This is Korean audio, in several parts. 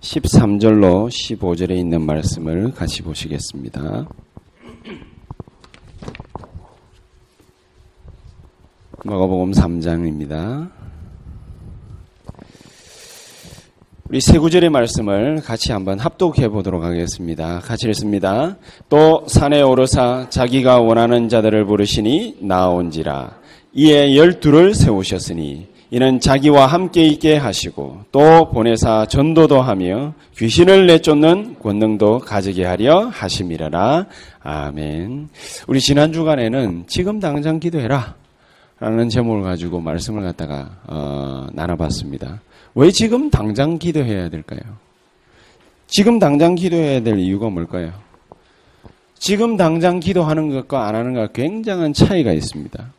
13절로 15절에 있는 말씀을 같이 보시겠습니다. 마가복음 3장입니다. 우리 세 구절의 말씀을 같이 한번 합독해 보도록 하겠습니다. 같이 읽습니다. 또 산에 오르사 자기가 원하는 자들을 부르시니 나온지라 이에 열두를 세우셨으니 이는 자기와 함께 있게 하시고 또 보내사 전도도 하며 귀신을 내쫓는 권능도 가지게 하려 하심이라라. 아멘. 우리 지난 주간에는 지금 당장 기도해라. 라는 제목을 가지고 말씀을 갖다가 어, 나눠봤습니다. 왜 지금 당장 기도해야 될까요? 지금 당장 기도해야 될 이유가 뭘까요? 지금 당장 기도하는 것과 안 하는 것 굉장한 차이가 있습니다.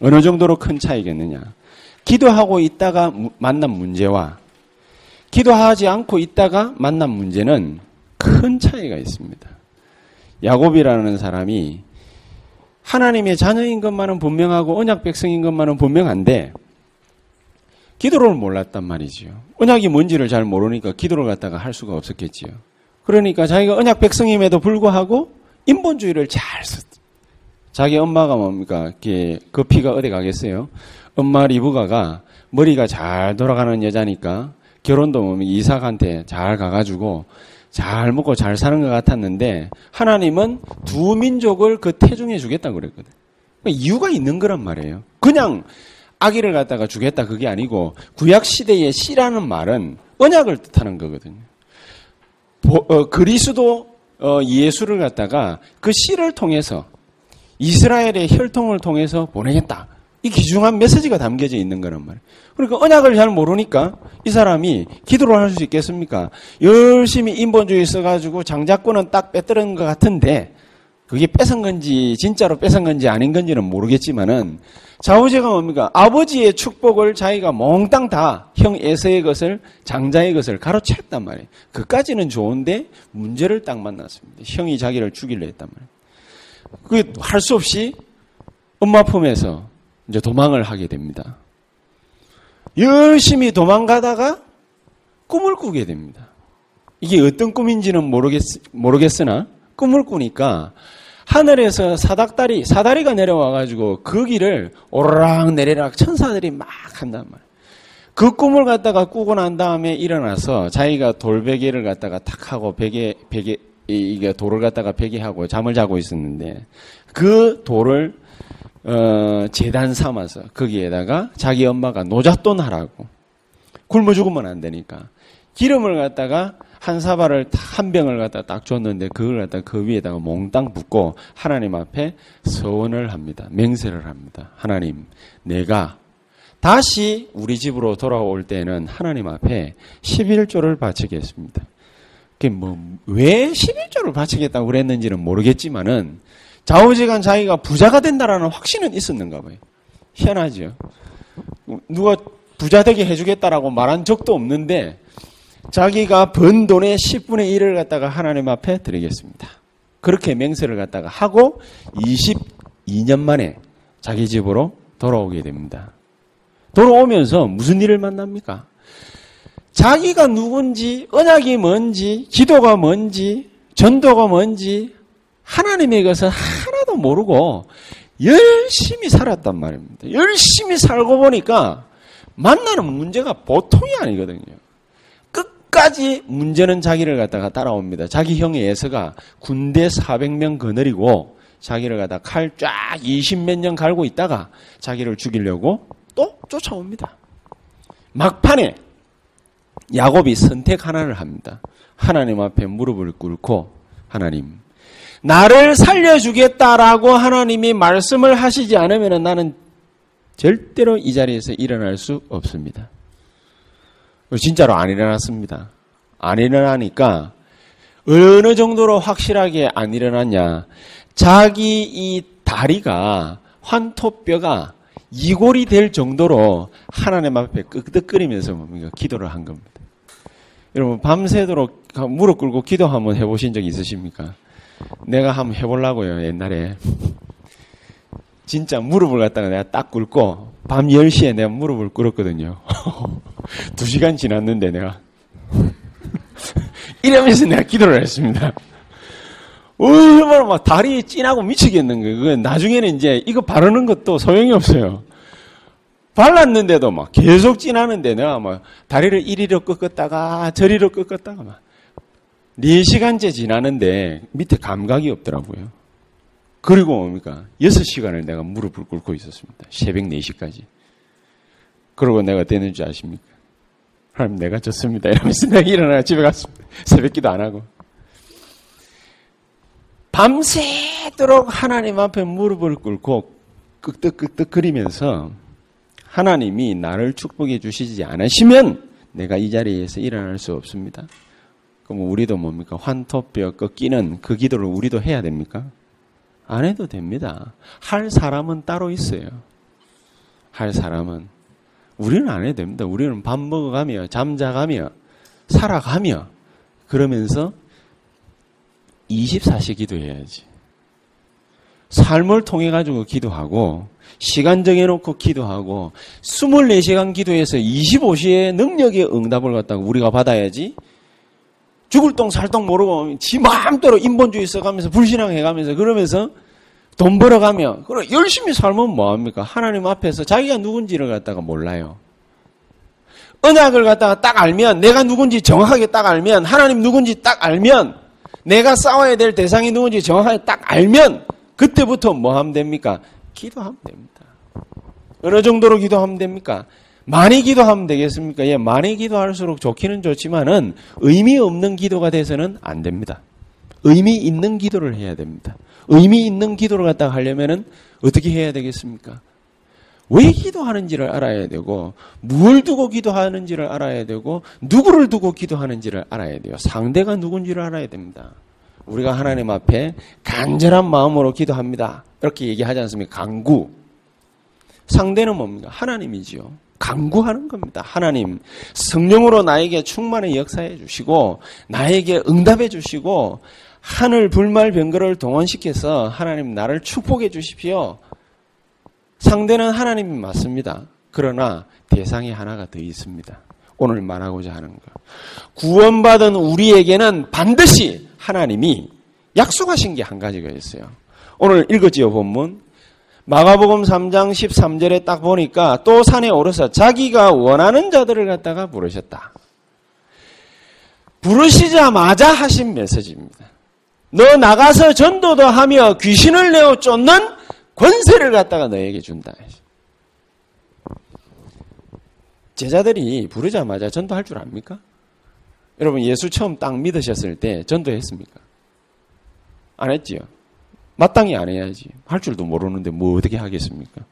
어느 정도로 큰 차이겠느냐? 기도하고 있다가 만난 문제와 기도하지 않고 있다가 만난 문제는 큰 차이가 있습니다. 야곱이라는 사람이 하나님의 자녀인 것만은 분명하고 언약 백성인 것만은 분명한데 기도를 몰랐단 말이지요. 언약이 뭔지를 잘 모르니까 기도를 갖다가 할 수가 없었겠지요. 그러니까 자기가 언약 백성임에도 불구하고 인본주의를 잘 썼. 자기 엄마가 뭡니까? 그 피가 어디 가겠어요? 엄마 리브가가 머리가 잘 돌아가는 여자니까 결혼도 뭐 이삭한테 잘 가가지고 잘 먹고 잘 사는 것 같았는데 하나님은 두 민족을 그 태중해 주겠다고 그랬거든. 그러니까 이유가 있는 거란 말이에요. 그냥 아기를 갖다가 주겠다 그게 아니고 구약 시대의 씨라는 말은 언약을 뜻하는 거거든요. 어, 그리스도 어, 예수를 갖다가 그 씨를 통해서 이스라엘의 혈통을 통해서 보내겠다. 이 귀중한 메시지가 담겨져 있는 거란 말이에요. 그러니까 언약을 잘 모르니까 이 사람이 기도를 할 수 있겠습니까? 열심히 인본주의 써가지고 장자권은 딱 빼뜨린 것 같은데 그게 뺏은 건지 진짜로 뺏은 건지 아닌 건지는 모르겠지만은 좌우제가 뭡니까? 아버지의 축복을 자기가 몽땅 다 형 에서의 것을 장자의 것을 가로챘단 말이에요. 그까지는 좋은데 문제를 딱 만났습니다. 형이 자기를 죽이려 했단 말이에요. 그게 할수 없이 엄마 품에서 이제 도망을 하게 됩니다. 열심히 도망가다가 꿈을 꾸게 됩니다. 이게 어떤 꿈인지는 모르겠, 모르겠으나 꿈을 꾸니까 하늘에서 사닥다리, 사다리가 내려와가지고 그 길을 오르락 내리락 천사들이 막 한단 말이에요. 그 꿈을 갖다가 꾸고 난 다음에 일어나서 자기가 돌베개를 갖다가 탁 하고 베개, 베개, 이게 돌을 갖다가 베개하고 잠을 자고 있었는데 그 돌을 어, 재단 삼아서 거기에다가 자기 엄마가 노잣돈 하라고 굶어 죽으면 안 되니까 기름을 갖다가 한 사발을 한 병을 갖다 딱 줬는데 그걸 갖다 그 위에다가 몽땅 붓고 하나님 앞에 서원을 합니다. 맹세를 합니다. 하나님, 내가 다시 우리 집으로 돌아올 때는 하나님 앞에 11조를 바치겠습니다. 그게 뭐, 왜 11조를 바치겠다고 그랬는지는 모르겠지만은 좌우지간 자기가 부자가 된다라는 확신은 있었는가 봐요. 희한하죠. 누가 부자 되게 해주겠다라고 말한 적도 없는데 자기가 번 돈의 10분의 1을 갖다가 하나님 앞에 드리겠습니다. 그렇게 맹세를 갖다가 하고 22년 만에 자기 집으로 돌아오게 됩니다. 돌아오면서 무슨 일을 만납니까? 자기가 누군지, 언약이 뭔지, 기도가 뭔지, 전도가 뭔지, 하나님의 것은 하나도 모르고 열심히 살았단 말입니다. 열심히 살고 보니까 만나는 문제가 보통이 아니거든요. 끝까지 문제는 자기를 갖다가 따라옵니다. 자기 형의 예서가 군대 400명 거느리고 자기를 갖다 칼 쫙 20몇 년 갈고 있다가 자기를 죽이려고 또 쫓아옵니다. 막판에 야곱이 선택 하나를 합니다. 하나님 앞에 무릎을 꿇고 하나님 나를 살려주겠다라고 하나님이 말씀을 하시지 않으면 나는 절대로 이 자리에서 일어날 수 없습니다. 진짜로 안 일어났습니다. 안 일어나니까 어느 정도로 확실하게 안 일어났냐. 자기 이 다리가 환토뼈가 이골이 될 정도로 하나님 앞에 끄덕거리면서 뭡니까? 기도를 한 겁니다. 여러분, 밤새도록 무릎 꿇고 기도 한번 해보신 적 있으십니까? 내가 한번 해보려고요, 옛날에. 진짜 무릎을 갖다가 내가 딱 꿇고, 밤 10시에 내가 무릎을 꿇었거든요. 두 시간 지났는데 내가. 이러면서 내가 기도를 했습니다. 얼마나 막 다리 찐하고 미치겠는 거예요. 그 나중에는 이제 이거 바르는 것도 소용이 없어요. 발랐는데도 막 계속 찐하는데 내가 막 다리를 이리로 꺾었다가 저리로 꺾었다가 막 4시간째 지나는데 밑에 감각이 없더라고요. 그리고 뭡니까? 6시간을 내가 무릎을 꿇고 있었습니다. 새벽 4시까지. 그러고 내가 되는 줄 아십니까? 하나님 내가 졌습니다. 이러면서 내가 일어나 집에 갔습니다. 새벽 기도 안 하고. 밤새도록 하나님 앞에 무릎을 꿇고 끄덕끄덕 거리면서 하나님이 나를 축복해 주시지 않으시면 내가 이 자리에서 일어날 수 없습니다. 그럼 우리도 뭡니까? 환토뼈 꺾이는 그 기도를 우리도 해야 됩니까? 안 해도 됩니다. 할 사람은 따로 있어요. 할 사람은. 우리는 안 해도 됩니다. 우리는 밥 먹어가며, 잠자가며, 살아가며, 그러면서 24시 기도해야지. 삶을 통해 가지고 기도하고 시간 정해 놓고 기도하고 24시간 기도해서 25시에 능력의 응답을 갖다가 우리가 받아야지 죽을 똥 살 똥 모르고 지 마음대로 인본주의 써가면서 불신앙 해가면서 그러면서 돈 벌어가며 그래 열심히 살면 뭐합니까? 하나님 앞에서 자기가 누군지를 갖다가 몰라요. 언약을 갖다가 딱 알면 내가 누군지 정확하게 딱 알면 하나님 누군지 딱 알면 내가 싸워야 될 대상이 누군지 정확하게 딱 알면 그때부터 뭐 하면 됩니까? 기도하면 됩니다. 어느 정도로 기도하면 됩니까? 많이 기도하면 되겠습니까? 예, 많이 기도할수록 좋기는 좋지만은 의미 없는 기도가 돼서는 안 됩니다. 의미 있는 기도를 해야 됩니다. 의미 있는 기도를 갖다가 하려면은 어떻게 해야 되겠습니까? 왜 기도하는지를 알아야 되고, 뭘 두고 기도하는지를 알아야 되고, 누구를 두고 기도하는지를 알아야 돼요. 상대가 누군지를 알아야 됩니다. 우리가 하나님 앞에 간절한 마음으로 기도합니다. 이렇게 얘기하지 않습니까? 강구. 상대는 뭡니까? 하나님이지요. 강구하는 겁니다. 하나님, 성령으로 나에게 충만히 역사해 주시고, 나에게 응답해 주시고, 하늘 불말 병거를 동원시켜서 하나님 나를 축복해 주십시오. 상대는 하나님이 맞습니다. 그러나 대상이 하나가 더 있습니다. 오늘 말하고자 하는 것. 구원받은 우리에게는 반드시 하나님이 약속하신 게 한 가지가 있어요. 오늘 읽었지요, 본문. 마가복음 3장 13절에 딱 보니까 또 산에 오르서 자기가 원하는 자들을 갖다가 부르셨다. 부르시자마자 하신 메시지입니다. 너 나가서 전도도 하며 귀신을 내어 쫓는 권세를 갖다가 너에게 준다. 제자들이 부르자마자 전도할 줄 압니까? 여러분 예수 처음 딱 믿으셨을 때 전도했습니까? 안 했지요. 마땅히 안 해야지. 할 줄도 모르는데 뭐 어떻게 하겠습니까?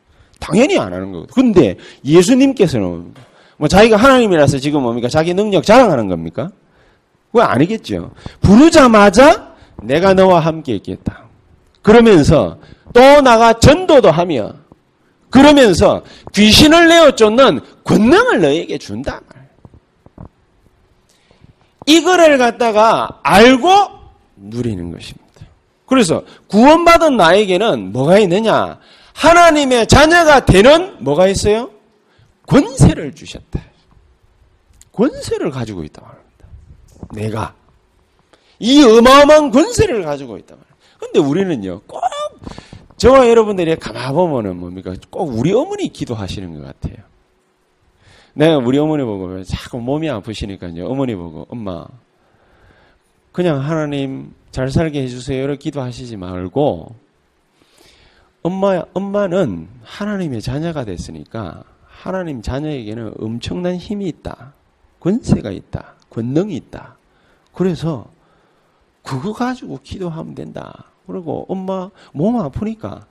당연히 안 하는 거거든요. 근데 예수님께서는 뭐 자기가 하나님이라서 지금 뭡니까? 자기 능력 자랑하는 겁니까? 그거 아니겠죠. 부르자마자 내가 너와 함께 있겠다. 그러면서 또 나가 전도도 하며 그러면서 귀신을 내어 쫓는 권능을 너에게 준다. 이거를 갖다가 알고 누리는 것입니다. 그래서 구원받은 나에게는 뭐가 있느냐? 하나님의 자녀가 되는 뭐가 있어요? 권세를 주셨다. 권세를 가지고 있다 말입니다. 내가 이 어마어마한 권세를 가지고 있다 말입니다. 근데 우리는요, 꼭 저와 여러분들이 가만 보면은 뭡니까? 꼭 우리 어머니 기도하시는 것 같아요. 내가 우리 어머니 보고 자꾸 몸이 아프시니까요. 어머니 보고 엄마 그냥 하나님 잘 살게 해주세요. 이렇게 기도하시지 말고 엄마 엄마는 하나님의 자녀가 됐으니까 하나님 자녀에게는 엄청난 힘이 있다. 권세가 있다. 권능이 있다. 그래서 그거 가지고 기도하면 된다. 그리고 엄마 몸 아프니까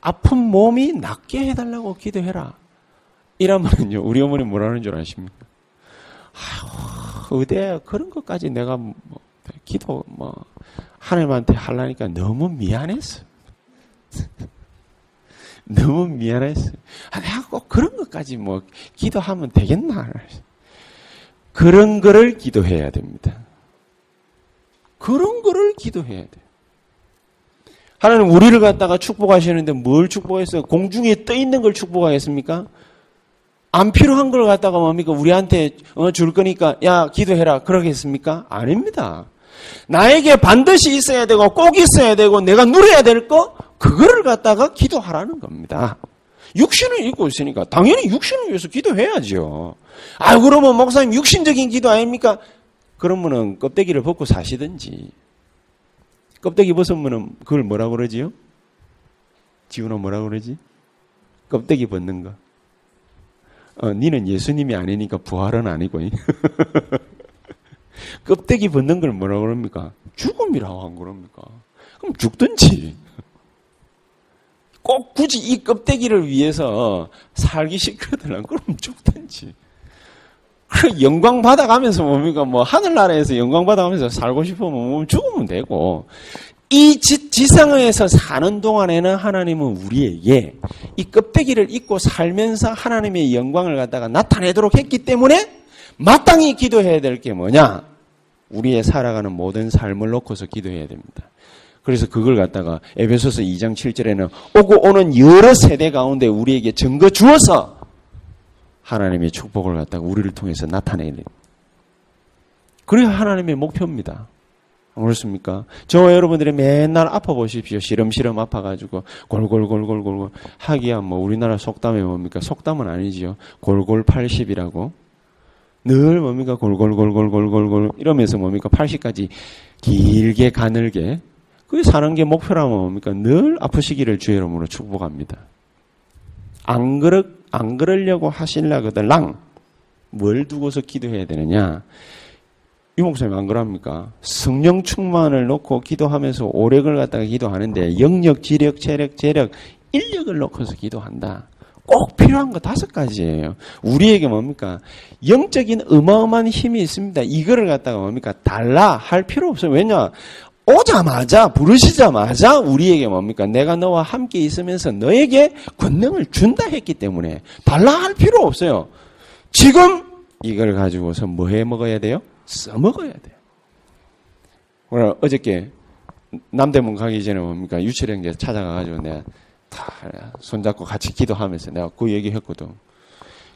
아픈 몸이 낫게 해달라고 기도해라. 이러면요 우리 어머니 뭐라는 줄 아십니까? 아유, 의대 그런 것까지 내가 뭐, 기도 뭐 하나님한테 하려니까 너무 미안했어. 너무 미안했어. 아, 내가 꼭 그런 것까지 뭐 기도하면 되겠나? 그런 거를 기도해야 됩니다. 그런 거를 기도해야 돼. 하나님 우리를 갖다가 축복하시는데 뭘 축복했어요? 공중에 떠 있는 걸 축복하겠습니까? 안 필요한 걸 갖다가 뭡니까? 우리한테 어, 줄 거니까 야 기도해라 그러겠습니까? 아닙니다. 나에게 반드시 있어야 되고 꼭 있어야 되고 내가 누려야 될 거 그거를 갖다가 기도하라는 겁니다. 육신을 입고 있으니까 당연히 육신을 위해서 기도해야죠. 아 그러면 목사님 육신적인 기도 아닙니까? 그러면은 껍데기를 벗고 사시든지 껍데기 벗으면은 그걸 뭐라 그러지요? 지훈아 뭐라 그러지? 껍데기 벗는 거. 어, 니는 예수님이 아니니까 부활은 아니고. 껍데기 벗는 걸 뭐라 그럽니까? 죽음이라고 한 거랍니까? 그럼 죽든지. 꼭 굳이 이 껍데기를 위해서 살기 싫거든. 그럼 죽든지. 영광 받아가면서 뭡니까? 뭐, 하늘나라에서 영광 받아가면서 살고 싶으면 뭐 죽으면 되고, 이 지, 지상에서 사는 동안에는 하나님은 우리에게 이 껍데기를 입고 살면서 하나님의 영광을 갖다가 나타내도록 했기 때문에 마땅히 기도해야 될 게 뭐냐? 우리의 살아가는 모든 삶을 놓고서 기도해야 됩니다. 그래서 그걸 갖다가 에베소서 2장 7절에는 오고 오는 여러 세대 가운데 우리에게 증거 주어서 하나님의 축복을 갖다가 우리를 통해서 나타내야 돼요. 그래야 하나님의 목표입니다. 그렇습니까? 저와 여러분들이 맨날 아파 보십시오. 시름시름 아파가지고 골골골골골 하기야 뭐 우리나라 속담이 뭡니까? 속담은 아니지요. 골골 80이라고. 늘 뭡니까? 골골골골골골골 이러면서 뭡니까? 80까지 길게 가늘게 그게 사는 게 목표라면 뭡니까? 늘 아프시기를 주의 이름으로 축복합니다. 안 그러 안 그러려고 하실라거들랑 뭘 두고서 기도해야 되느냐? 이 목사님 안 그럽니까? 성령 충만을 놓고 기도하면서 오력을 갖다가 기도하는데 영력, 지력, 체력, 재력, 인력을 놓고서 기도한다. 꼭 필요한 거 다섯 가지예요. 우리에게 뭡니까? 영적인 어마어마한 힘이 있습니다. 이거를 갖다가 뭡니까? 달라 할 필요 없어요. 왜냐? 오자마자 부르시자마자 우리에게 뭡니까? 내가 너와 함께 있으면서 너에게 권능을 준다 했기 때문에 달라 할 필요 없어요. 지금 이걸 가지고서 뭐 해 먹어야 돼요? 써먹어야 돼요. 오늘 어저께 남대문 가기 전에 뭡니까? 유치령제 찾아가가지고 내가 다 손잡고 같이 기도하면서 내가 그 얘기했거든.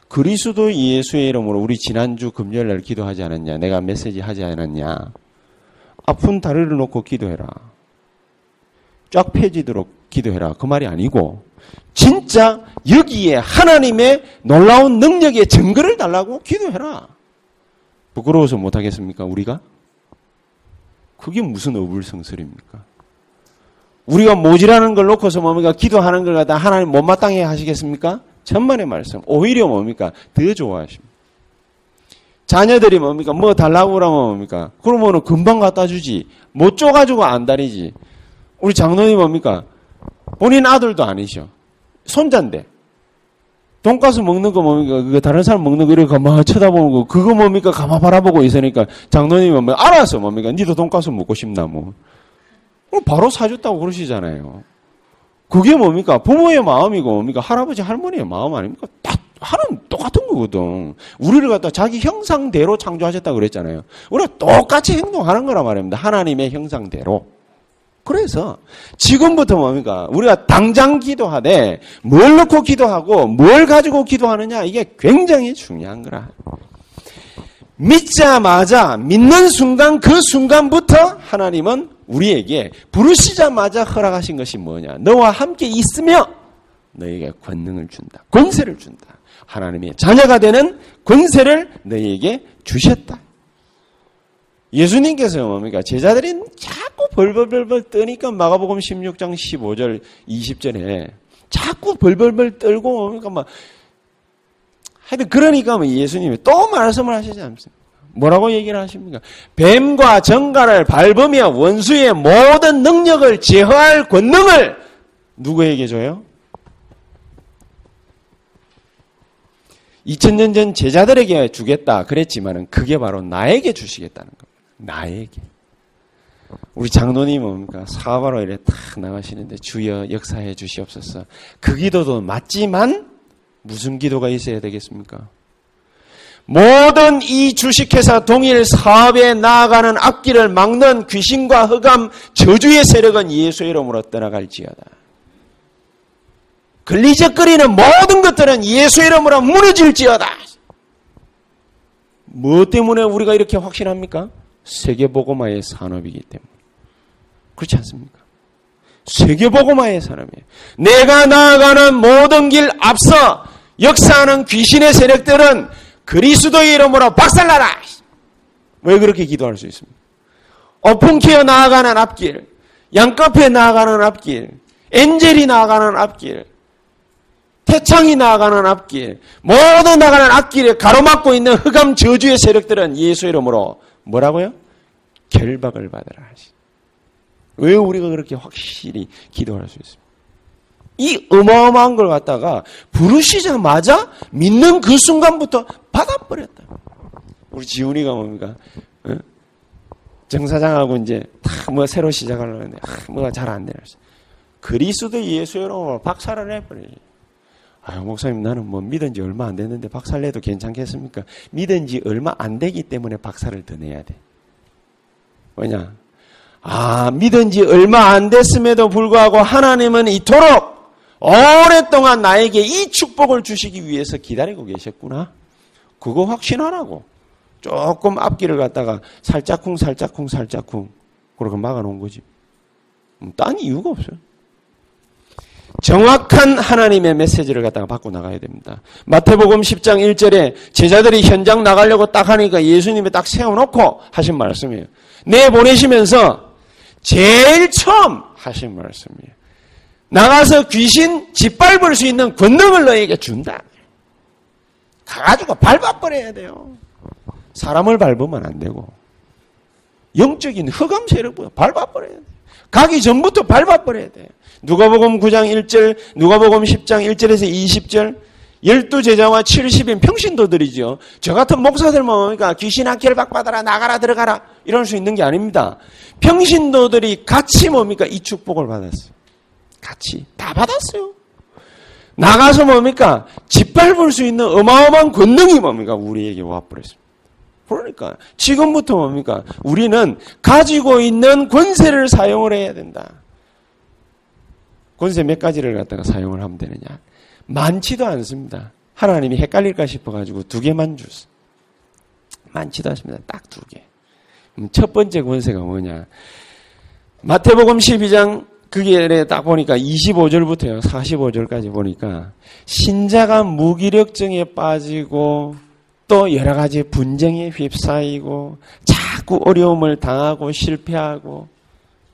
그리스도 예수의 이름으로 우리 지난주 금요일 날 기도하지 않았냐? 내가 메시지 하지 않았냐? 아픈 다리를 놓고 기도해라. 쫙 펴지도록 기도해라. 그 말이 아니고 진짜 여기에 하나님의 놀라운 능력의 증거를 달라고 기도해라. 부끄러워서 못하겠습니까, 우리가? 그게 무슨 어불성설입니까? 우리가 모질하는 걸 놓고서 뭡니까? 기도하는 걸 갖다 하나님 못마땅해 하시겠습니까? 천만의 말씀. 오히려 뭡니까? 더 좋아하십니다. 자녀들이 뭡니까? 뭐 달라고 그러면 뭡니까? 그러면은 금방 갖다 주지. 못 줘가지고 안 다니지. 우리 장로님 뭡니까? 본인 아들도 아니셔. 손자인데. 돈가스 먹는 거 뭡니까? 그거 다른 사람 먹는 거 이렇게 가만 쳐다보는 거, 그거 뭡니까? 가만 바라보고 있으니까 장로님이 뭡니까? 알아서 뭡니까? 니도 돈가스 먹고 싶나 뭐. 바로 사줬다고 그러시잖아요. 그게 뭡니까? 부모의 마음이고 뭡니까? 할아버지 할머니의 마음 아닙니까? 다 하나는 똑같은 거거든. 우리를 갖다 자기 형상대로 창조하셨다고 그랬잖아요. 우리가 똑같이 행동하는 거란 말입니다. 하나님의 형상대로. 그래서 지금부터 뭡니까? 우리가 당장 기도하되 뭘 놓고 기도하고 뭘 가지고 기도하느냐 이게 굉장히 중요한 거라. 믿자마자 믿는 순간 그 순간부터 하나님은 우리에게 부르시자마자 허락하신 것이 뭐냐? 너와 함께 있으며 너에게 권능을 준다. 권세를 준다. 하나님의 자녀가 되는 권세를 너에게 주셨다. 예수님께서 뭡니까? 제자들이 자꾸 벌벌벌벌 떠니까 마가복음 16장 15절 20절에 자꾸 벌벌벌 떨고 뭡니까? 막 하여튼 그러니까 뭐 예수님이 또 말씀을 하시지 않습니까? 뭐라고 얘기를 하십니까? 뱀과 정갈을 밟으며 원수의 모든 능력을 제어할 권능을 누구에게 줘요? 2000년 전 제자들에게 주겠다 그랬지만은 그게 바로 나에게 주시겠다는 겁니다. 나에게. 우리 장로님 뭡니까? 사바로 이래 탁 나가시는데 주여 역사해 주시옵소서. 그 기도도 맞지만 무슨 기도가 있어야 되겠습니까? 모든 이 주식회사 동일 사업에 나아가는 앞길을 막는 귀신과 흑암 저주의 세력은 예수 이름으로 떠나갈지어다. 걸리적거리는 모든 것들은 예수 이름으로 무너질지어다. 뭐 때문에 우리가 이렇게 확신합니까? 세계보고마의 산업이기 때문에. 그렇지 않습니까? 세계보고마의 산업이에요. 내가 나아가는 모든 길 앞서 역사하는 귀신의 세력들은 그리스도의 이름으로 박살나라! 왜 그렇게 기도할 수 있습니까? 오픈키어 나아가는 앞길, 양카페 나아가는 앞길, 엔젤이 나아가는 앞길, 태창이 나아가는 앞길, 모든 나가는 앞길에 가로막고 있는 흑암 저주의 세력들은 예수 이름으로 뭐라고요? 결박을 받으라 하시. 왜 우리가 그렇게 확실히 기도할 수 있습니까? 이 어마어마한 걸 갖다가 부르시자마자 믿는 그 순간부터 받아버렸다. 우리 지훈이가 뭡니까? 어? 정 사장하고 이제 다 뭐 새로 시작하려는데 아, 뭐가 잘 안 되나. 그리스도 예수 여러분 박살을 내버려. 아유 목사님 나는 뭐 믿은 지 얼마 안 됐는데 박살 내도 괜찮겠습니까? 믿은 지 얼마 안 되기 때문에 박살을 더 내야 돼. 왜냐? 아 믿은 지 얼마 안 됐음에도 불구하고 하나님은 이토록 오랫동안 나에게 이 축복을 주시기 위해서 기다리고 계셨구나. 그거 확신하라고. 조금 앞길을 갔다가 살짝쿵 살짝쿵 살짝쿵 그렇게 막아놓은 거지. 음, 딴 이유가 없어요. 정확한 하나님의 메시지를 갖다가 받고 나가야 됩니다. 마태복음 10장 1절에 제자들이 현장 나가려고 딱 하니까 예수님이 딱 세워놓고 하신 말씀이에요. 내 보내시면서 제일 처음 하신 말씀이에요. 나가서 귀신 짓밟을 수 있는 권능을 너에게 준다. 가가지고 밟아버려야 돼요. 사람을 밟으면 안 되고 영적인 흑암 세력보다 밟아버려야 돼. 가기 전부터 밟아버려야 돼. 누가복음 9장 1절, 누가복음 10장 1절에서 20절, 열두 제자와 70인 평신도들이죠. 저 같은 목사들 뭡니까? 귀신 학기를 박받아라, 나가라, 들어가라. 이럴 수 있는 게 아닙니다. 평신도들이 같이 뭡니까? 이 축복을 받았어요. 같이. 다 받았어요. 나가서 뭡니까? 짓밟을 수 있는 어마어마한 권능이 뭡니까? 우리에게 와버렸습니다. 그러니까 지금부터 뭡니까? 우리는 가지고 있는 권세를 사용을 해야 된다. 권세 몇 가지를 갖다가 사용을 하면 되느냐? 많지도 않습니다. 하나님이 헷갈릴까 싶어가지고 두 개만 주세요. 많지도 않습니다. 딱 두 개. 첫 번째 권세가 뭐냐? 마태복음 12장 그게 딱 보니까 25절부터요. 45절까지 보니까 신자가 무기력증에 빠지고 또 여러 가지 분쟁에 휩싸이고 자꾸 어려움을 당하고 실패하고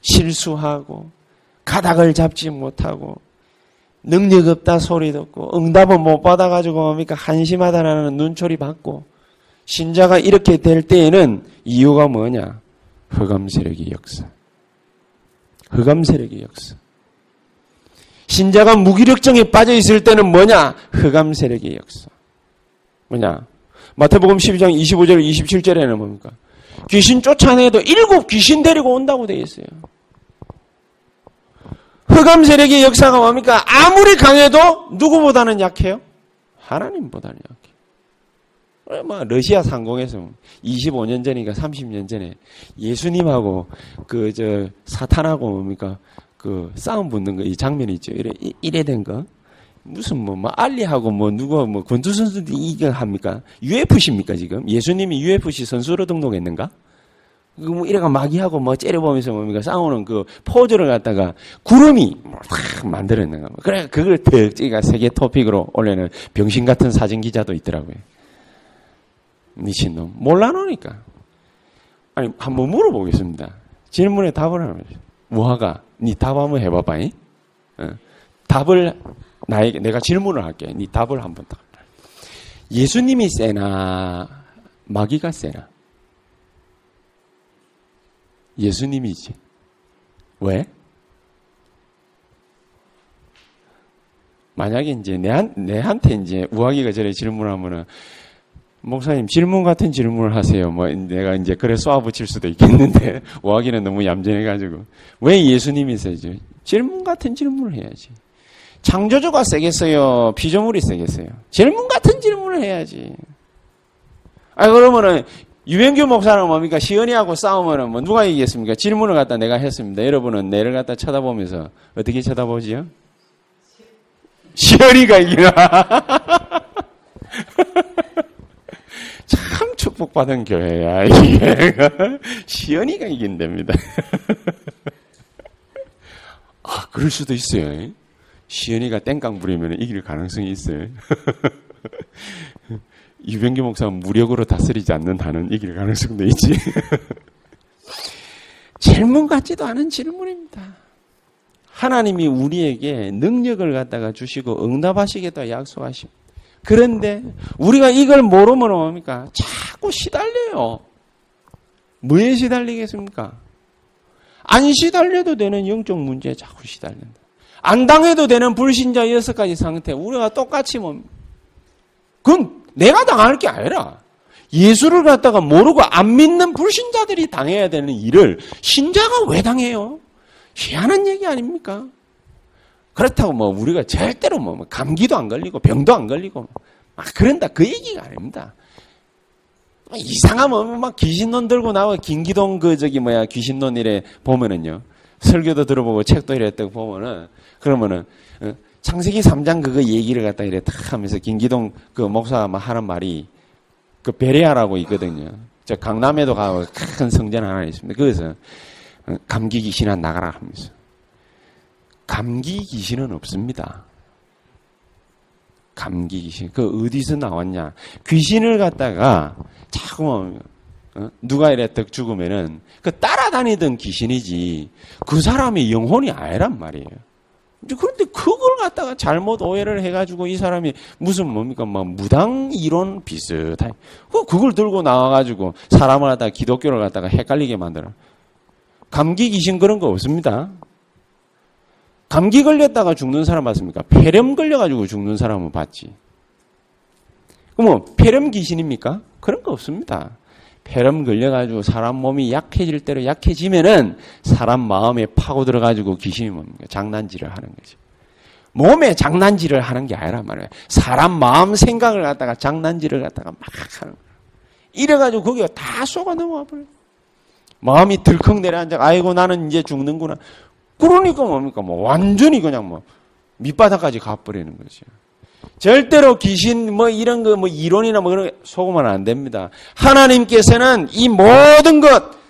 실수하고 가닥을 잡지 못하고 능력 없다 소리 듣고 응답은 못 받아가지고 뭡니까? 한심하다라는 눈초리 받고 신자가 이렇게 될 때에는 이유가 뭐냐? 세력의 역사 흑암 세력의 역사. 신자가 무기력증에 빠져 있을 때는 뭐냐? 흑암 세력의 역사. 뭐냐? 마태복음 12장 25절 27절에는 뭡니까? 귀신 쫓아내도 일곱 귀신 데리고 온다고 되어 있어요. 흑암 세력의 역사가 뭡니까? 아무리 강해도 누구보다는 약해요? 하나님보다는 약 해. 뭐 러시아 상공에서 25년 전이니까 30년 전에 예수님하고 그 저 사탄하고 뭡니까? 그 싸움 붙는 거 이 장면이 있죠. 이래 이래 된 거. 무슨 뭐, 뭐 알리하고 뭐 누가 뭐 권투 선수들이 이거 합니까? UFC입니까 지금? 예수님이 UFC 선수로 등록했는가? 뭐 이래가 마귀하고 뭐 째려보면서 뭡니까 싸우는 그 포즈를 갖다가 구름이 막 만들어낸 겁니다. 그래 그걸 특지가 세계 토픽으로 올려는 병신 같은 사진 기자도 있더라고요. 미친놈 몰라놓으니까 아니 한번 물어보겠습니다. 질문에 답을 하면 무화가 니 답 한번 해봐봐잉. 어. 답을 나에게 내가 질문을 할게. 니 답을 한번 딱. 예수님이 세나 마귀가 세나? 예수님이지. 왜? 만약에 이제 내한, 내한테 이제 우아기가 저래 질문하면은 목사님 질문 같은 질문을 하세요. 뭐 내가 이제 그래 쏘아붙일 수도 있겠는데 우아기는 너무 얌전해가지고 왜 예수님이 세죠? 질문 같은 질문을 해야지. 창조주가 세겠어요? 피조물이 세겠어요? 질문 같은 질문을 해야지. 아 그러면은 유명규 목사는 뭡니까? 시연이하고 싸우면은 뭐 누가 이기겠습니까? 질문을 갖다 내가 했습니다. 여러분은 내를 갖다 쳐다보면서 어떻게 쳐다보지요? 시연이가 이기나? 참 축복받은 교회야, 이게. 시연이가 이긴답니다. 아, 그럴 수도 있어요. 시연이가 땡깡 부리면 이길 가능성이 있어요. 유병규 목사는 무력으로 다스리지 않는다는 이길 가능성도 있지. 질문 같지도 않은 질문입니다. 하나님이 우리에게 능력을 갖다가 주시고 응답하시겠다 약속하십니다. 그런데 우리가 이걸 모르면 뭡니까? 자꾸 시달려요. 뭐에 시달리겠습니까? 안 시달려도 되는 영적 문제에 자꾸 시달린다. 안 당해도 되는 불신자 여섯 가지 상태. 우리가 똑같이 뭡니까? 그건 내가 당할 게 아니라 예수를 갖다가 모르고 안 믿는 불신자들이 당해야 되는 일을 신자가 왜 당해요? 희한한 얘기 아닙니까? 그렇다고 뭐 우리가 절대로 뭐 감기도 안 걸리고 병도 안 걸리고 막 그런다 그 얘기가 아닙니다. 이상하면 막 귀신론 들고 나와 김기동 그 저기 뭐야 귀신론 이래 보면은요 설교도 들어보고 책도 이랬다고 보면은 그러면은 어, 창세기 3장 그거 얘기를 갖다 이래 탁 하면서 김기동 그 목사가 막 하는 말이 그 베레아라고 있거든요. 저 강남에도 가고 큰 성전 하나 있습니다. 거기서 어, 감기 귀신아 나가라 하면서 감기 귀신은 없습니다. 감기 귀신. 그 어디서 나왔냐? 귀신을 갖다가 자꾸 어? 누가 이랬다 죽으면은 그 따라다니던 귀신이지 그 사람의 영혼이 아니란 말이에요. 그런데 그걸 갖다가 잘못 오해를 해가지고 이 사람이 무슨 뭡니까 뭐 무당 이론 비슷해. 그 그걸 들고 나와가지고 사람을 갖다가 기독교를 갖다가 헷갈리게 만들어. 감기 귀신 그런 거 없습니다. 감기 걸렸다가 죽는 사람 봤습니까? 폐렴 걸려가지고 죽는 사람은 봤지. 그럼 뭐 폐렴 귀신입니까? 그런 거 없습니다. 폐렴 걸려가지고 사람 몸이 약해질 대로 약해지면은 사람 마음에 파고 들어가지고 귀신이 뭡니까? 장난질을 하는 거죠. 몸에 장난질을 하는 게 아니란 말이에요. 사람 마음 생각을 갖다가 장난질을 갖다가 막 하는 거예요. 이래가지고 거기가 다 쏘가 넘어와 버려요. 마음이 들컥 내려앉아, 아이고, 나는 이제 죽는구나. 그러니까 뭡니까? 뭐 완전히 그냥 뭐 밑바닥까지 가버리는 거죠. 절대로 귀신 뭐 이런 거 뭐 이론이나 뭐 그런 거 속으면 안 됩니다. 하나님께서는 이 모든 것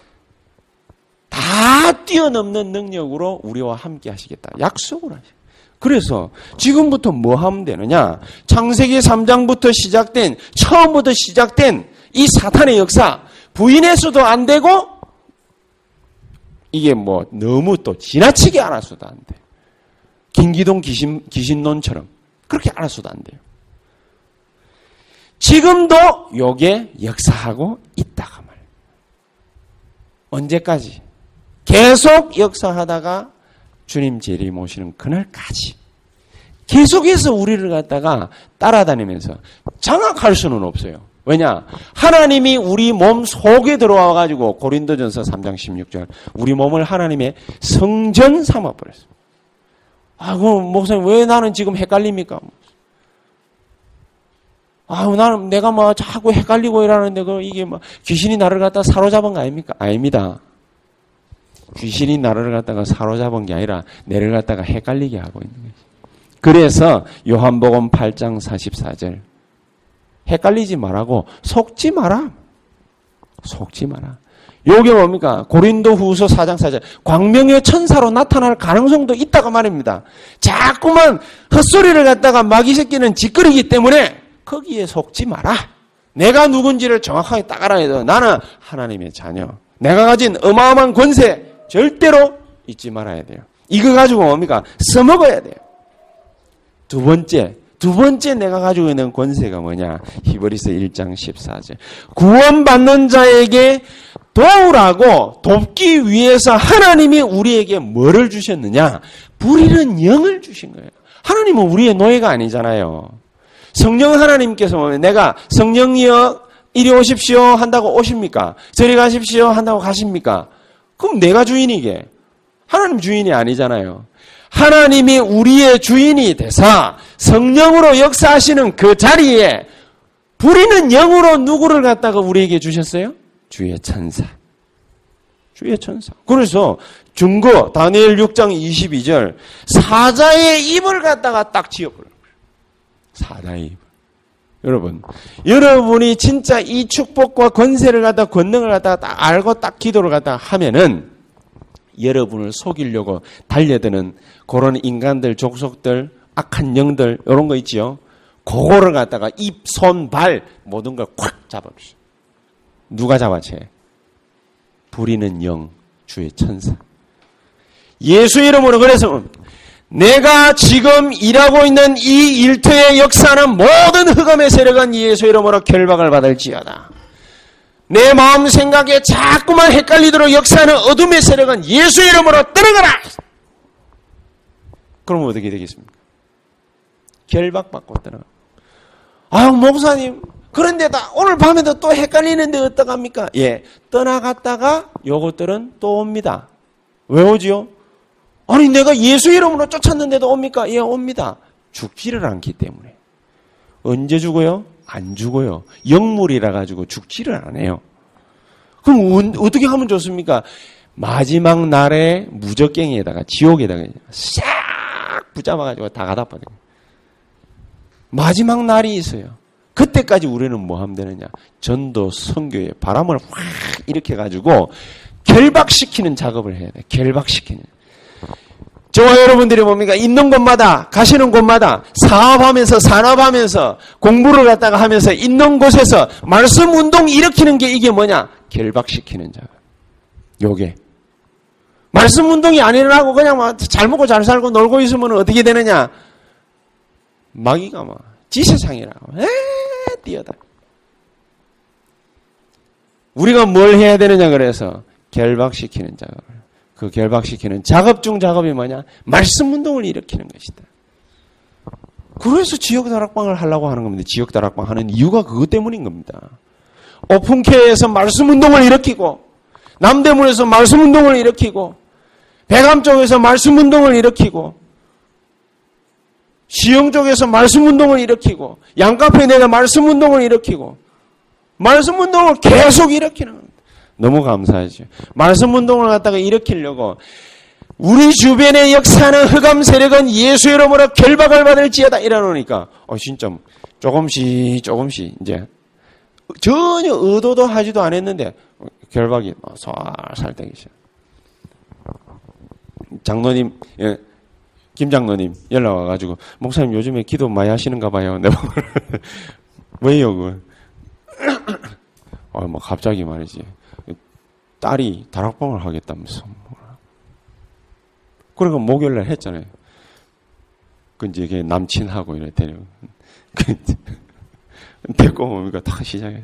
다 뛰어넘는 능력으로 우리와 함께 하시겠다. 약속을 하셔. 그래서 지금부터 뭐 하면 되느냐? 창세기 3장부터 시작된 처음부터 시작된 이 사탄의 역사 부인해서도 안 되고 이게 뭐 너무 또 지나치게 알아서도 안 돼. 김기동 귀신, 귀신론처럼 그렇게 알아서도 안 돼요. 지금도 요게 역사하고 있다가 말. 언제까지? 계속 역사하다가 주님 재림 오시는 그날까지. 계속해서 우리를 갖다가 따라다니면서 장악할 수는 없어요. 왜냐? 하나님이 우리 몸 속에 들어와 가지고 고린도전서 3장 16절 우리 몸을 하나님의 성전 삼아 버렸어요. 아, 그럼 목사님 왜 나는 지금 헷갈립니까? 아, 나는 내가 뭐 자꾸 헷갈리고 이러는데 그 이게 뭐 귀신이 나를 갖다 사로잡은 거 아닙니까? 아닙니다. 귀신이 나를 갖다가 사로잡은 게 아니라 내를 갖다가 헷갈리게 하고 있는 거지. 그래서 요한복음 8장 44절 헷갈리지 말라고 속지 마라. 속지 마라. 요게 뭡니까? 고린도 후서 4장 4절. 광명의 천사로 나타날 가능성도 있다고 말입니다. 자꾸만 헛소리를 갖다가 마귀 새끼는 짓거리기 때문에 거기에 속지 마라. 내가 누군지를 정확하게 딱 알아야 돼. 나는 하나님의 자녀. 내가 가진 어마어마한 권세 절대로 잊지 말아야 돼요. 이거 가지고 뭡니까? 써먹어야 돼요. 두 번째, 두 번째 내가 가지고 있는 권세가 뭐냐? 히브리서 1장 14절. 구원받는 자에게 도우라고 돕기 위해서 하나님이 우리에게 뭐를 주셨느냐? 부리는 영을 주신 거예요. 하나님은 우리의 노예가 아니잖아요. 성령 하나님께서 내가 성령이여 이리 오십시오 한다고 오십니까? 저리 가십시오 한다고 가십니까? 그럼 내가 주인이게. 하나님 주인이 아니잖아요. 하나님이 우리의 주인이 되사 성령으로 역사하시는 그 자리에 부리는 영으로 누구를 갖다가 우리에게 주셨어요? 주의 천사. 주의 천사. 그래서 중거 다니엘 6장 22절 사자의 입을 갖다가 딱 지어버려요. 사자의 입. 여러분, 여러분이 진짜 이 축복과 권세를 갖다 권능을 갖다가 딱 알고 딱 기도를 갖다가 하면은 여러분을 속이려고 달려드는 그런 인간들, 족속들, 악한 영들 이런 거 있지요. 그거를 갖다가 입, 손, 발 모든 걸 콱 잡아주시. 누가 잡아채? 부리는 영, 주의 천사. 예수 이름으로 그래서 내가 지금 일하고 있는 이 일터의 역사는 모든 흑암의 세력은 예수 이름으로 결박을 받을지어다. 내 마음 생각에 자꾸만 헷갈리도록 역사하는 어둠의 세력은 예수 이름으로 떠나가라! 그러면 어떻게 되겠습니까? 결박받고 떠나가. 아, 목사님. 그런데다 오늘 밤에도 또 헷갈리는데 어떡합니까? 예. 떠나갔다가 요것들은 또 옵니다. 왜 오지요? 아니, 내가 예수 이름으로 쫓았는데도 옵니까? 예, 옵니다. 죽지를 않기 때문에. 언제 죽어요? 안 죽어요. 영물이라 가지고 죽지를 않아요. 그럼 어떻게 하면 좋습니까? 마지막 날에 무적갱이에다가 지옥에다가 싹 붙잡아가지고 다 가다 버려요. 마지막 날이 있어요. 그때까지 우리는 뭐 하면 되느냐? 전도, 선교에 바람을 확 일으켜 가지고 결박시키는 작업을 해야 돼. 결박시키는. 저와 여러분들이 뭡니까? 있는 곳마다, 가시는 곳마다 사업하면서, 산업하면서, 공부를 갖다가 하면서 있는 곳에서 말씀 운동 일으키는 게 이게 뭐냐? 결박시키는 작업. 요게. 말씀 운동이 안 일어나고 그냥 막 잘 먹고 잘 살고 놀고 있으면 어떻게 되느냐? 마귀가 막 지세상이라고. 에 뛰어다. 우리가 뭘 해야 되느냐 그래서 결박시키는 작업을. 그 결박시키는 작업 중 작업이 뭐냐? 말씀 운동을 일으키는 것이다. 그래서 지역 다락방을 하려고 하는 겁니다. 지역 다락방 하는 이유가 그것 때문인 겁니다. 오픈케에서 말씀 운동을 일으키고 남대문에서 말씀 운동을 일으키고 배감 쪽에서 말씀 운동을 일으키고 시영 쪽에서 말씀 운동을 일으키고 양카페 내가 말씀 운동을 일으키고 말씀 운동을 계속 일으키는. 너무 감사하죠. 말씀 운동을 갖다가 일으키려고 우리 주변의 역사는 흑암 세력은 예수 이름으로 결박을 받을지어다 이러니까 어 진짜 조금씩 조금씩 이제 전혀 의도도 하지도 않았는데 결박이 살살 되기 시작. 장로님, 예, 김 장로님 연락 와가지고 목사님 요즘에 기도 많이 하시는가 봐요. 내가 왜요? 그? 어, 뭐 갑자기 말이지. 딸이 다락방을 하겠다면서. 그러니까 목요일 날 했잖아요. 그 이제 남친하고 이래 데리고. 데리고 뭡니까? 다 시작해.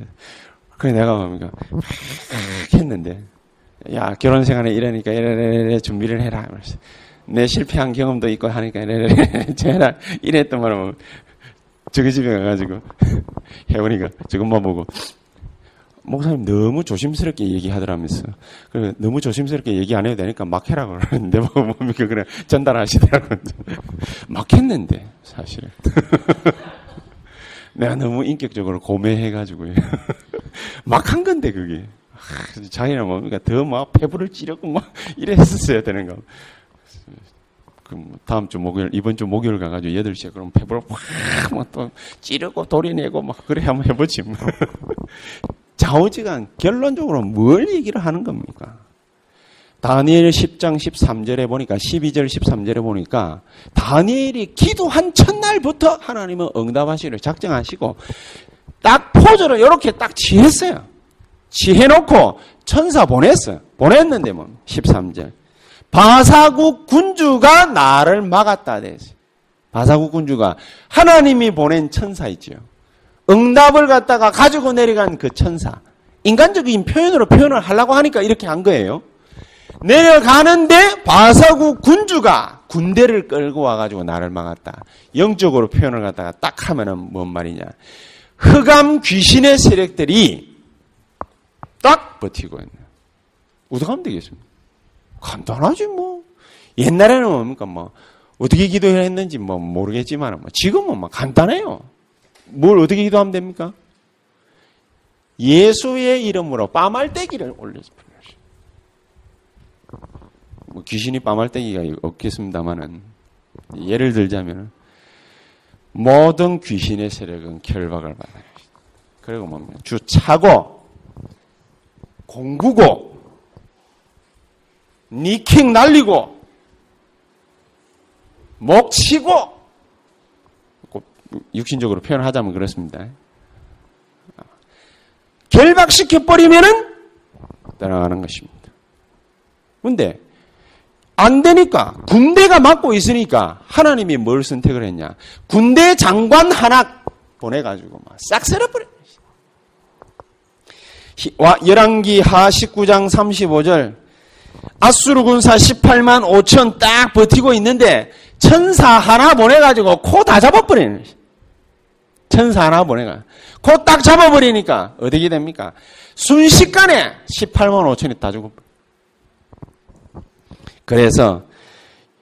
그래 내가 뭡니까? 했는데. 야, 결혼 생활에 이러니까 이래래 준비를 해라. 내 실패한 경험도 있고 하니까 이래래 제라 이랬던 말은 저기 집에 가가지고 혜원이가 저것만 보고 목사님 너무 조심스럽게 얘기하더라면서 그래 너무 조심스럽게 얘기 안 해도 되니까 막 해라고 그러는데 뭐 뭡니까? 그래 전달하시더라고. 막 했는데 사실은. 내가 너무 인격적으로 고매해가지고. 막한 건데 그게. 자기는 뭡니까? 더막 폐부를 찌르고 막 이랬었어야 되는 거. 그뭐 다음 주 목요일 이번 주 목요일 가가지고 8시에 그럼 폐부를 확막 또 찌르고 돌이내고 막 그래 한번 해보지 뭐. 좌우지간 결론적으로 뭘 얘기를 하는 겁니까? 다니엘 10장 13절에 보니까 12절 13절에 보니까 다니엘이 기도한 첫날부터 하나님은 응답하시기를 작정하시고 딱 포즈를 이렇게 딱 취했어요. 취해놓고 천사 보냈어요. 보냈는데 뭐 13절 바사국 군주가 나를 막았다 됐어요. 바사국 군주가 하나님이 보낸 천사 있죠. 응답을 갖다가 가지고 내려간 그 천사. 인간적인 표현으로 표현을 하려고 하니까 이렇게 한 거예요. 내려가는데 바사국 군주가 군대를 끌고 와가지고 나를 막았다. 영적으로 표현을 갖다가 딱 하면은 뭔 말이냐. 흑암 귀신의 세력들이 딱 버티고 있네. 어떻게 하면 되겠습니까? 간단하지 뭐. 옛날에는 뭡니까 뭐 어떻게 기도했는지 뭐 모르겠지만 뭐 지금은 뭐 간단해요. 뭘 어떻게 기도하면 됩니까? 예수의 이름으로 빠말떼기를 올려서 뭐 귀신이 빠말떼기가 없겠습니다만은 예를 들자면 모든 귀신의 세력은 결박을 받아요. 그리고 뭡니까? 주 차고 공구고 니킹 날리고 목 치고 육신적으로 표현하자면 그렇습니다. 결박시켜 버리면은 떠나가는 것입니다. 근데 안 되니까 군대가 막고 있으니까 하나님이 뭘 선택을 했냐? 군대 장관 하나 보내가지고 싹 쓸어버려. 열왕기 하 19장 35절 아수르 군사 18만 5천 딱 버티고 있는데 천사 하나 보내가지고 코 다 잡아버리는 천사 하나 보내가 코딱 잡아버리니까 어떻게 됩니까? 순식간에 18만 5천이 다 죽어. 그래서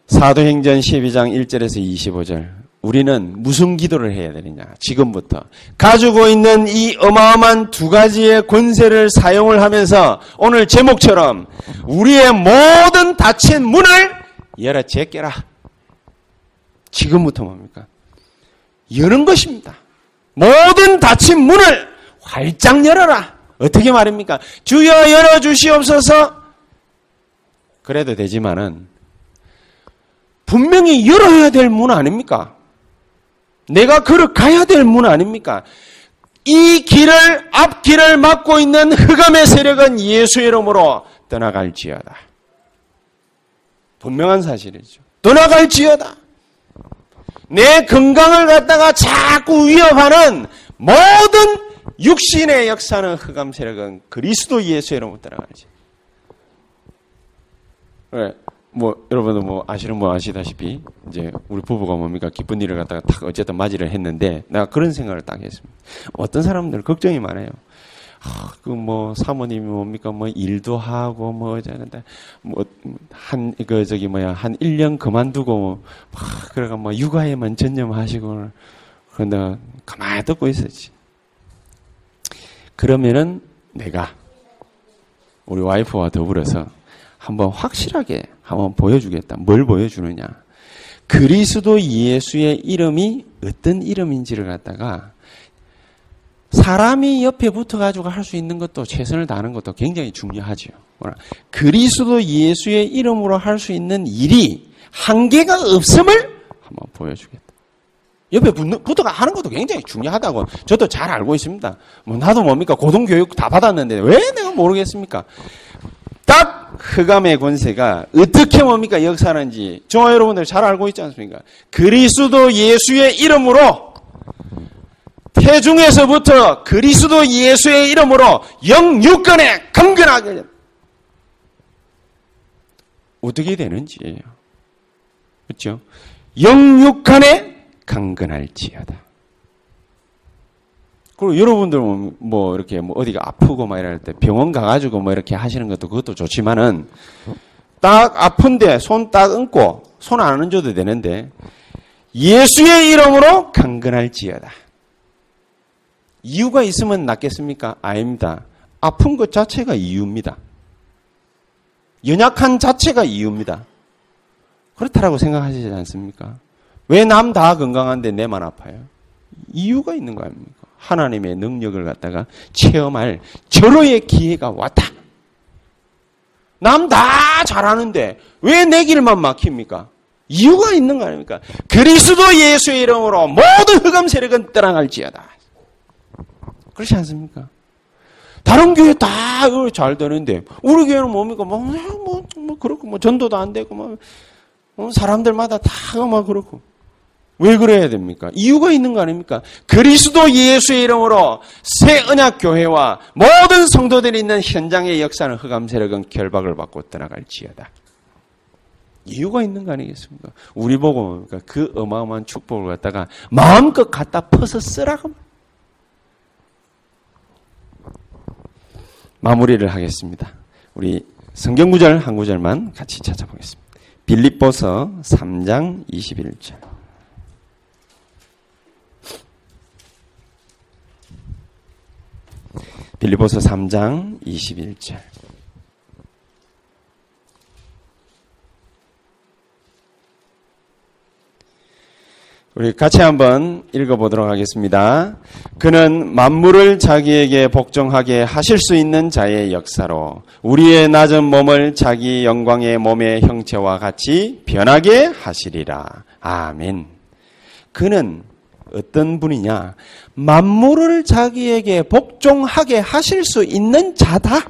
사도행전 12장 1절에서 25절 우리는 무슨 기도를 해야 되느냐? 지금부터 가지고 있는 이 어마어마한 두 가지의 권세를 사용을 하면서 오늘 제목처럼 우리의 모든 닫힌 문을 열어 제껴라. 지금부터 뭡니까? 여는 것입니다. 모든 닫힌 문을 활짝 열어라. 어떻게 말입니까? 주여 열어 주시옵소서. 그래도 되지만은 분명히 열어야 될 문 아닙니까? 내가 걸어가야 될 문 아닙니까? 이 길을 앞길을 막고 있는 흑암의 세력은 예수 이름으로 떠나갈지어다. 분명한 사실이죠. 떠나갈지어다. 내 건강을 갖다가 자꾸 위협하는 모든 육신의 역사는 흑암 세력은 그리스도 예수 이름으로 떠나가지. 왜? 뭐 여러분도 뭐 아시는 분 아시다시피 이제 우리 부부가 뭡니까 기쁜 일을 갖다가 딱 어쨌든 맞이를 했는데 내가 그런 생각을 딱 했습니다. 어떤 사람들 걱정이 많아요. 아, 그뭐 사모님이 뭡니까 뭐 일도 하고 뭐 어쩌는데 뭐한 그 저기 뭐야 한 1년 그만두고 막 그래가 뭐 육아에만 전념하시고 그런데 가만히 듣고 있었지. 그러면은 내가 우리 와이프와 더불어서 한번 확실하게 한번 보여주겠다. 뭘 보여주느냐. 그리스도 예수의 이름이 어떤 이름인지를 갖다가 사람이 옆에 붙어가지고 할 수 있는 것도 최선을 다하는 것도 굉장히 중요하죠. 그리스도 예수의 이름으로 할 수 있는 일이 한계가 없음을 한번 보여주겠다. 옆에 붙어가 하는 것도 굉장히 중요하다고 저도 잘 알고 있습니다. 뭐 나도 뭡니까 고등교육 다 받았는데 왜 내가 모르겠습니까? 딱 흑암의 권세가 어떻게 뭡니까 역사하는지 저와 여러분들 잘 알고 있지 않습니까? 그리스도 예수의 이름으로 태중에서부터 그리스도 예수의 이름으로 영육간에 강건하게 어떻게 되는지예요. 그렇죠? 영육간에 강건할지어다. 그리고 여러분들 뭐, 뭐 이렇게 뭐 어디가 아프고 막 이럴 때 병원 가가지고 뭐 이렇게 하시는 것도 그것도 좋지만은 딱 아픈데 손 딱 얹고 손 안 얹어도 되는데 예수의 이름으로 강건할지어다. 이유가 있으면 낫겠습니까? 아닙니다. 아픈 것 자체가 이유입니다. 연약한 자체가 이유입니다. 그렇다라고 생각하시지 않습니까? 왜 남 다 건강한데 내만 아파요? 이유가 있는 거 아닙니까? 하나님의 능력을 갖다가 체험할 절호의 기회가 왔다. 남 다 잘하는데 왜 내 길만 막힙니까? 이유가 있는 거 아닙니까? 그리스도 예수의 이름으로 모든 흑암 세력은 떠나갈지어다. 그렇지 않습니까? 다른 교회 다잘 되는데 우리 교회는 뭡니까? 뭐, 뭐, 뭐 그렇고 뭐 전도도 안 되고 뭐 사람들마다 다막 그렇고 왜 그래야 됩니까? 이유가 있는 거 아닙니까? 그리스도 예수의 이름으로 새 언약 교회와 모든 성도들이 있는 현장의 역사는 흑암 세력은 결박을 받고 떠나갈지어다. 이유가 있는 거 아니겠습니까? 우리 보고 그러니까 그 어마어마한 축복을 갖다가 마음껏 갖다 퍼서 쓰라고. 마무리를 하겠습니다. 우리 성경 구절 한 구절만 같이 찾아보겠습니다. 빌립보서 3장 21절. 빌리보서 3장 21절. 우리 같이 한번 읽어보도록 하겠습니다. 그는 만물을 자기에게 복종하게 하실 수 있는 자의 역사로 우리의 낮은 몸을 자기 영광의 몸의 형체와 같이 변하게 하시리라. 아멘. 그는 어떤 분이냐? 만물을 자기에게 복종하게 하실 수 있는 자다.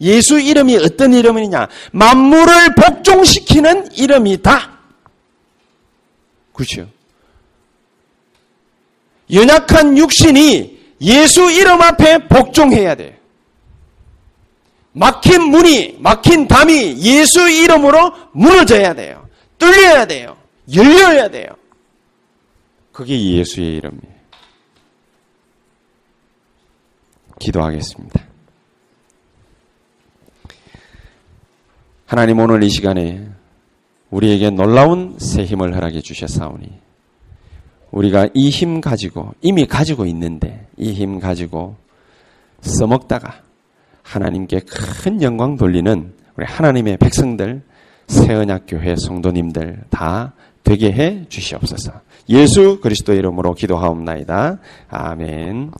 예수 이름이 어떤 이름이냐? 만물을 복종시키는 이름이다. 그렇죠? 연약한 육신이 예수 이름 앞에 복종해야 돼. 막힌 문이, 막힌 담이 예수 이름으로 무너져야 돼요. 뚫려야 돼요. 열려야 돼요. 그게 예수의 이름이에요. 기도하겠습니다. 하나님 오늘 이 시간에 우리에게 놀라운 새 힘을 허락해 주셨사오니 우리가 이 힘 가지고 이미 가지고 있는데 이 힘 가지고 써먹다가 하나님께 큰 영광 돌리는 우리 하나님의 백성들 새언약 교회 성도님들 다 되게 해 주시옵소서. 예수 그리스도 이름으로 기도하옵나이다. 아멘.